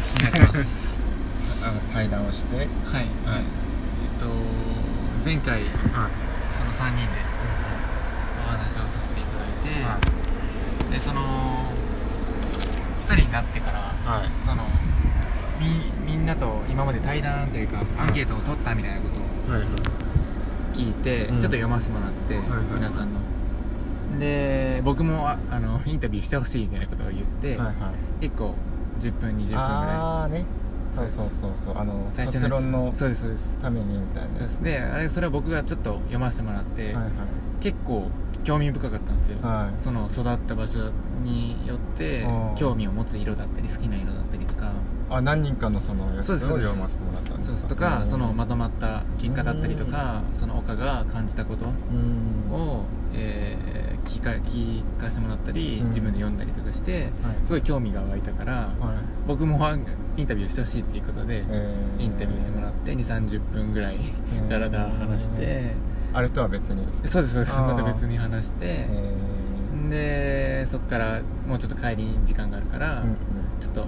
ますお願いします。対談をして。はい。はい。えっと前回この3人でお話をさせていただいて、でその2人になってからはい。そのみみんなと今まで対談というかアンケートを取ったみたいなことをはいはい。聞いて、うん。ちょっと読ませてもらって、はいはい。皆さんの。で僕もああのインタビューしてほしいみたいなことを言って、はいはい。結構10分20分ぐらああね。そうそうそうそう。あのい最初卒論のそうですそうです。ためにみたいな。であれそれは僕がちょっと読ませてもらって、はいはい。結構興味深かったんですよ、はい。その育った場所によって興味を持つ色だったり好きな色だったりとか。あ何人かのそのやつをそうですそうです。読ませてもらったんですか？そうです。とかうん。そのまとまった結果だったりとかその岡が感じたことうん。を、えー聞か聞かせてもらったり、うん。自分で読んだりとかしてはい。すごい興味が湧いたから、はい。僕もインタビューしてほしいっていうことで、えー。インタビューしてもらって2 3 0分ぐらいー。ダラダラ話して、あれとは別にですねそうですそうです。あー。また別に話して、えでそっからもうちょっと帰りに時間があるから、ーうんうん。ちょっと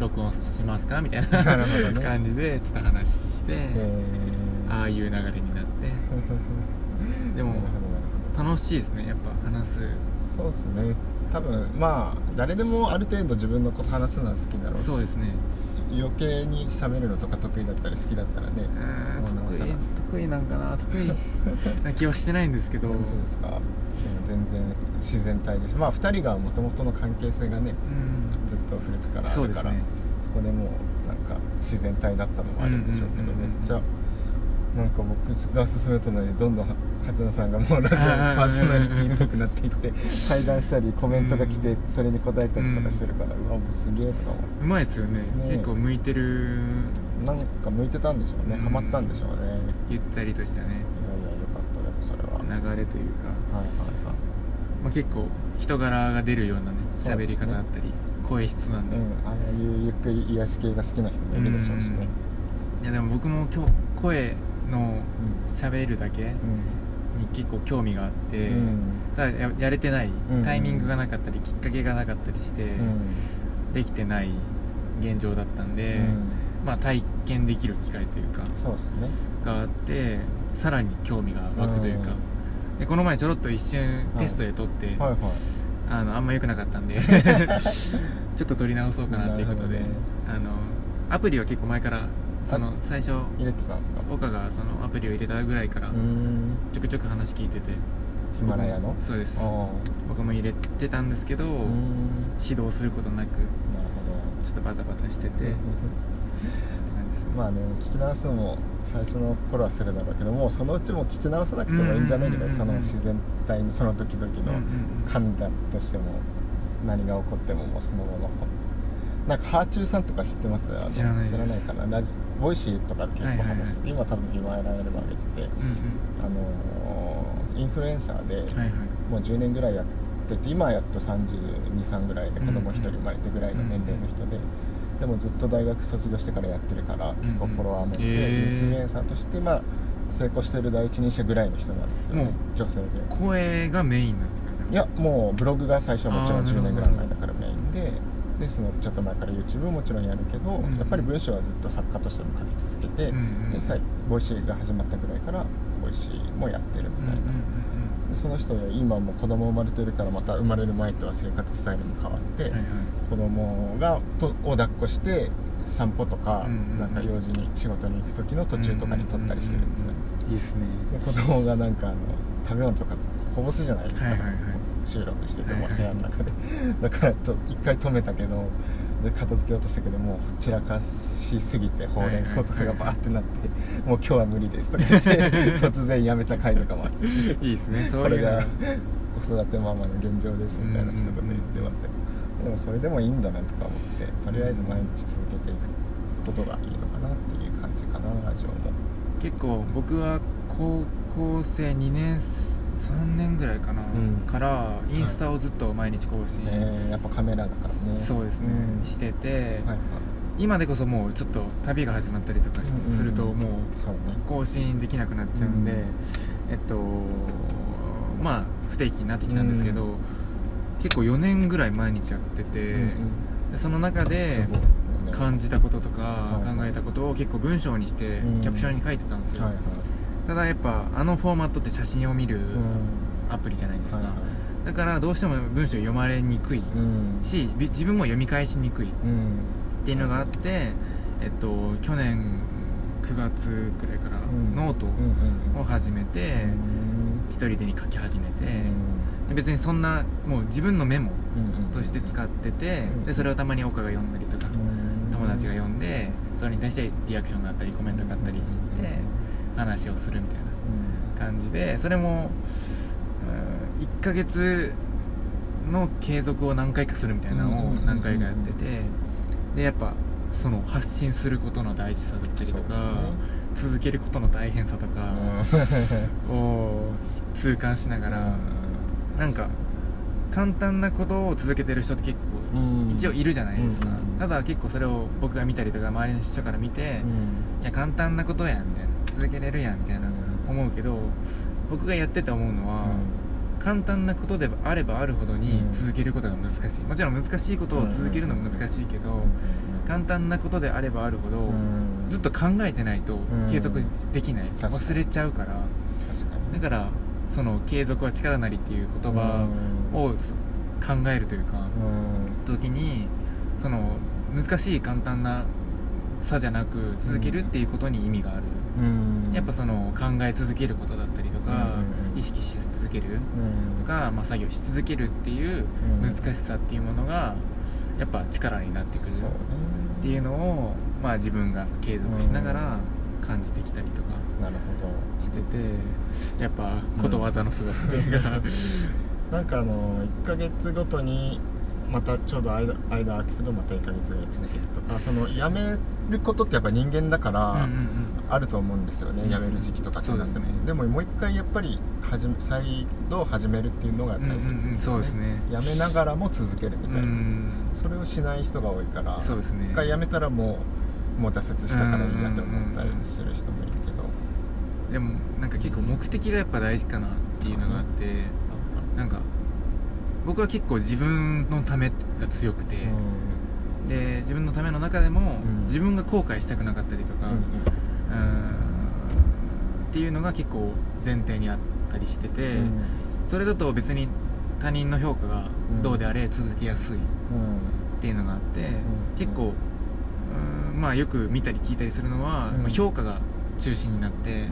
録音しますか？みたいななるほどね。感じでちょっと話して、えー。ああいう流れになって。でも楽しいですねやっぱ話す。そうですね。多分まあ誰でもある程度自分のこと話すのは好きだろうしそうですね。余計に喋るのとか得意だったり好きだったらねうーん得意得意なんかな得意な気はしてないんですけど。本当ですか。でも全然自然体でしょ。まあ2人がもともとの関係性がねうん。ずっと古くからあるからそうですね。そこでもうなんか自然体だったのもあるんでしょうけど、うんうんうんうん。めっちゃなんか僕が勧めたのにどんどん初菜さんがもうラジオパーソナリティっぽくなっていって対談したりコメントが来てそれに答えたりとかしてるから、うわもうすげえとか思って。うまいですよね。ね結構向いてる。なんか向いてたんでしょうね、うん。ハマったんでしょうね。ゆったりとしたね。いやいやよかった。でもそれは。はい流れというか、はいはいまあ、結構人柄が出るようなね喋り方だったり、声質なんで、うん、ああいうゆっくり癒し系が好きな人もいるでしょうしね。いやでも僕も今日声のうん。喋るだけうん。に結構興味があって、うん。ただややれてない。うん。タイミングがなかったりきっかけがなかったりして、うん。できてない現状だったんで、うん。まあ体験できる機会というかそうですね。があってさらに興味が湧くというか、でこの前ちょろっと一瞬テストで撮って、あのあんま良くなかったんで ちょっと撮り直そうかなっていうことで、なるほあのアプリは結構前からその最初入れてたんですか？岡がそのアプリを入れたぐらいからちょくちょく話聞いてて。ヒマラヤの？そうです。僕も入れてたんですけど指導することなくなるちょっとバタバタしてて。まあね聞き直すのも最初の頃はするだろうけどもうそのうちも聞き直さなくてもいいんじゃないけその自然体にその時々の感だとしても何が起こってももうそのままなんかはあちゅうさんとか知ってます？知らない知らないかな？ラジ Voicy とかで結構はいはいはい。話してて、今多分ヒマラヤでも上げててうんあのーインフルエンサーで、うんはいはい。もう10年ぐらいやってて今はやっと323ぐらいで子供1人生まれてぐらいの年齢の人で、でもずっと大学卒業してからやってるから結構フォロワーもいて、へー。インフルエンサーとしてまあ成功してる第一人者ぐらいの人なんですよね女性で。声がメインなんですか？いやもうブログが最初はもちろん10あーなるほど。年ぐらい前だからメインででそのちょっと前から YouTube ももちろんやるけど、うん。やっぱり文章はずっと作家としても書き続けて、うんうんでさ Voicy が始まったぐらいから Voicy もやってるみたいな、うんうんでその人は今も子供生まれてるからまた生まれる前とは生活スタイルも変わって、うんうんはいはい。子供がとを抱っこして散歩とか、うんうんうん。なんか用事に仕事に行く時の途中とかに撮ったりしてるんですよ、いいですね。で子供がなんかあの食べ物とかこぼすじゃないですか、はいはいはい収録してても部屋の中で。だからと一回止めたけどで片付けようとしたけどもう散らかしすぎてほうれん草とかがバーってなってもう今日は無理ですとか言って 突然やめた回とかもあって。いいですねそういうの。これが子育てママの現状ですみたいな一言言ってもらって。でもそれでもいいんだなとか思ってとりあえず毎日続けていくことがいいのかなっていう感じかなラジオも。結構僕は高校生2年3年ぐらいかな、ん。からインスタをずっと毎日更新、ねやっぱカメラだからね。そうですね、うん。してて、はいはい。今でこそもうちょっと旅が始まったりとかしうんうんうん。するともう更新できなくなっちゃうんで、うんえっとまあ不定期になってきたんですけど、結構4年ぐらい毎日やってて、うんうん。でその中で感じたこととかはい。考えたことを結構文章にしてうん。キャプションに書いてたんですよ、はいはいただやっぱあのフォーマットって写真を見るうん。アプリじゃないですか、はいはい。だからどうしても文章読まれにくいうん。しび自分も読み返しにくいっうん。ていうのがあって、えっと、去年9月くらいからうん。ノートを始めてうん。一人でに書き始めて別にそんなもう自分のメモとして使っててうん。でそれをたまに岡が読んだりとかうん。友達が読んでそれに対してリアクションがあったりコメントがあったりして話をするみたいな感じでそれも1ヶ月の継続を何回かするみたいなのを何回かやっててでやっぱその発信することの大事さだったりとか、続けることの大変さとかを痛感しながら、なんか簡単なことを続けてる人って結構うん。一応いるじゃないですか、うん。ただ結構それを僕が見たりとか周りの人から見て、いや簡単なことやんみたいな続けれるやんみたいな思うけど僕がやってて思うのは、簡単なことであればあるほどにうん。続けることが難しい。もちろん難しいことを続けるのも難しいけど、簡単なことであればあるほど、ずっと考えてないとん。継続できない、忘れちゃうから。確かにだからその継続は力なりっていう言葉をそ考えるというか、時にその難しい簡単なさじゃなく続けるっていうことに意味がある、やっぱその考え続けることだったりとか、うん。うんうん意識し続けるとか、まあ、作業し続けるっていううん。難しさっていうものがやっぱ力になってくるっていうのを、まあ、自分が継続しながら感じてきたりとかしててやっぱことわざの凄さというか、どなんかあの1ヶ月ごとにまたちょうど間間空くけどまた1ヶ月ぐらい続けてとかその辞めることってやっぱ人間だから、うんうんうん。あると思うんですよね、うん辞める時期とかってそうですね。でももう一回やっぱり始め再度始めるっていうのが大切ですよね,、うんうんうん。そうですね。辞めながらも続けるみたいな、うん。それをしない人が多いからそうですね。一回辞めたらもうもう挫折したからいいやって思ったりする人もいるけど、でもなんか結構目的がやっぱ大事かなっていうのがあってなんか僕は結構自分のためが強くて、で自分のための中でも、うん。自分が後悔したくなかったりとか、うんっていうのが結構前提にあったりしてて、うん。それだと別に他人の評価がどうであれ続けやすいっうん。ていうのがあって、ん。結構うーんまあよく見たり聞いたりするのは、うん。まあ評価が中心になって、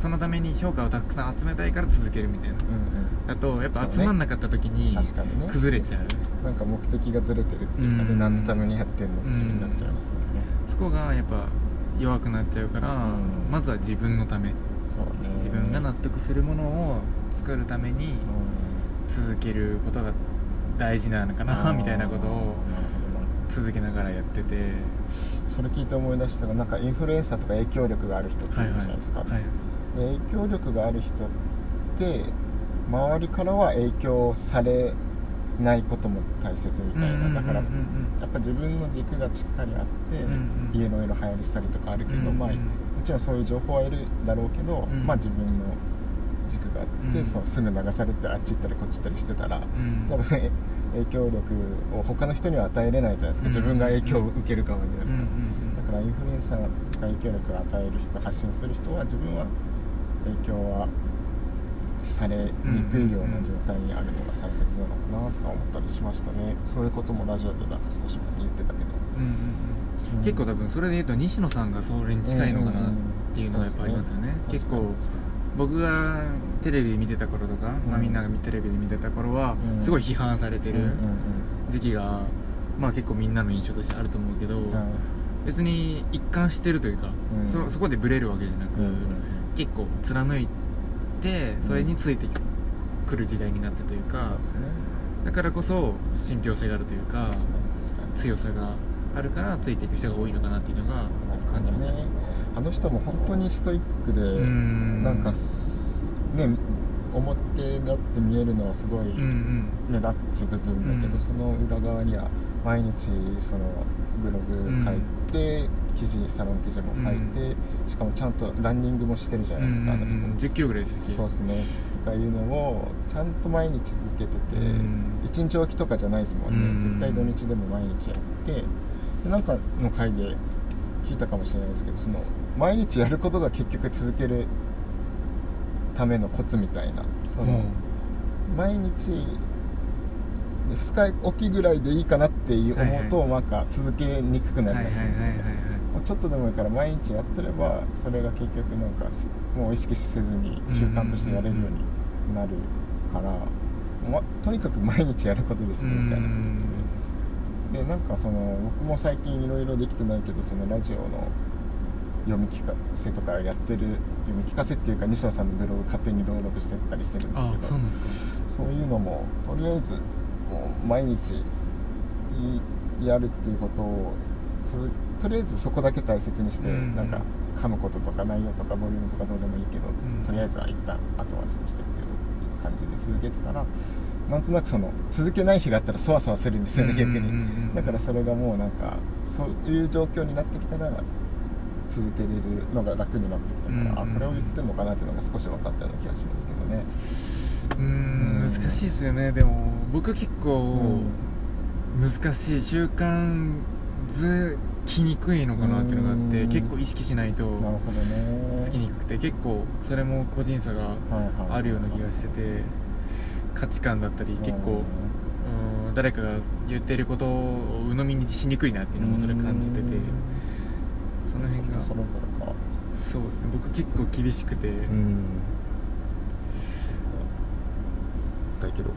そのために評価をたくさん集めたいから続けるみたいな。うんだとやっぱ集まんなかった時に確かにね。崩れちゃう。なんか目的がずれてるっていうかでうん。何のためにやってんのってなっちゃいますもんね、そこがやっぱ弱くなっちゃうから、うんまずは自分のため。そうね。自分が納得するものを作るために続けることが大事なのかなみたいなことを続けながらやってて。それ聞いて思い出したがなんかインフルエンサーとか影響力がある人っているじゃないですか、はいで影響力がある人って周りからは影響されないことも大切みたいなだからやっぱ自分の軸がしっかりあって、うんうん。家の色流行りしたりとかあるけど、うんうんまあ、もちろんそういう情報はいるだろうけど、うん。まあ自分の軸があって、うん。そうすぐ流されてあっち行ったりこっち行ったりしてたらうん。多分影響力を他の人には与えれないじゃないですか、うん自分が影響を受ける側になるから、だからインフルエンサーが影響力を与える人発信する人は自分は影響はされにくいような状態にあるのが大切なのかなとか思ったりしましたね。そういうこともラジオでなんか少し前に言ってたけど、うんうんうん。うん結構多分それで言うと西野さんがそれに近いのかなっていうのがやっぱありますよね,、うん。結構僕がテレビ見てた頃とか、まあ、うんみんながテレビで見てた頃はうん。すごい批判されてる時期が、まあ、結構みんなの印象としてあると思うけど、うん。別に一貫してるというか、うん。そそこでブレるわけじゃなく、うんうん結構貫いてそれについてくる時代になってというか、そうですね。だからこそ信憑性があるというか強さがあるからついていく人が多いのかなっていうのが感じますよね。あの人も本当にストイックでん。なんかすね表だって見えるのはすごいうんうん。目立つ部分だけど、うん。その裏側には毎日そのブログ書いて、記事サロン記事も書いて、しかもちゃんとランニングもしてるじゃないですか、あの人うんうん。10キロぐらいですそうですね。とかいうのをちゃんと毎日続けてて、うん。一日おきとかじゃないですもんね、うん。絶対土日でも毎日やってでなんかの回で聞いたかもしれないですけどその毎日やることが結局続けるためのコツみたいなその、毎日2日おきぐらいでいいかなっていう思うと、なんか続けにくくなるらしいんですよもうちょっとでもいいから毎日やってればそれが結局なんかもう意識せずに習慣としてやれるようになるから、ま、とにかく毎日やることですねみたいな。ことででなんかその僕も最近いろいろできてないけどそのラジオの読み聞かせとかやってる読み聞かせっていうか西野さんのブログ勝手に朗読してったりしてるんですけどそうなんですか。そういうのもとりあえずもう毎日やるっていうことを続とりあえずそこだけ大切にして、うん。なんか噛むこととか内容とかボリュームとかどうでもいいけど、ん。とりあえずは一旦後回しにしてっていう感じで続けてたらなんとなくその続けない日があったらそわそわするんですよね、逆に。だからそれがもうなんかそういう状況になってきたら続けれるのが楽になってきたから、うんうんうん。あこれを言ってるのかなっていうのが少し分かったような気がしますけどね。うーんうん難しいですよね。でも僕結構難しい。習慣づきにくいのかなっていうのがあってうん。結構意識しないとつきにくくて結構それも個人差があるような気がしてて価値観だったり結構うん誰かが言ってることを鵜呑みにしにくいなっていうのもそれ感じててその辺が人そうですね。僕結構厳しくて。うん。だけど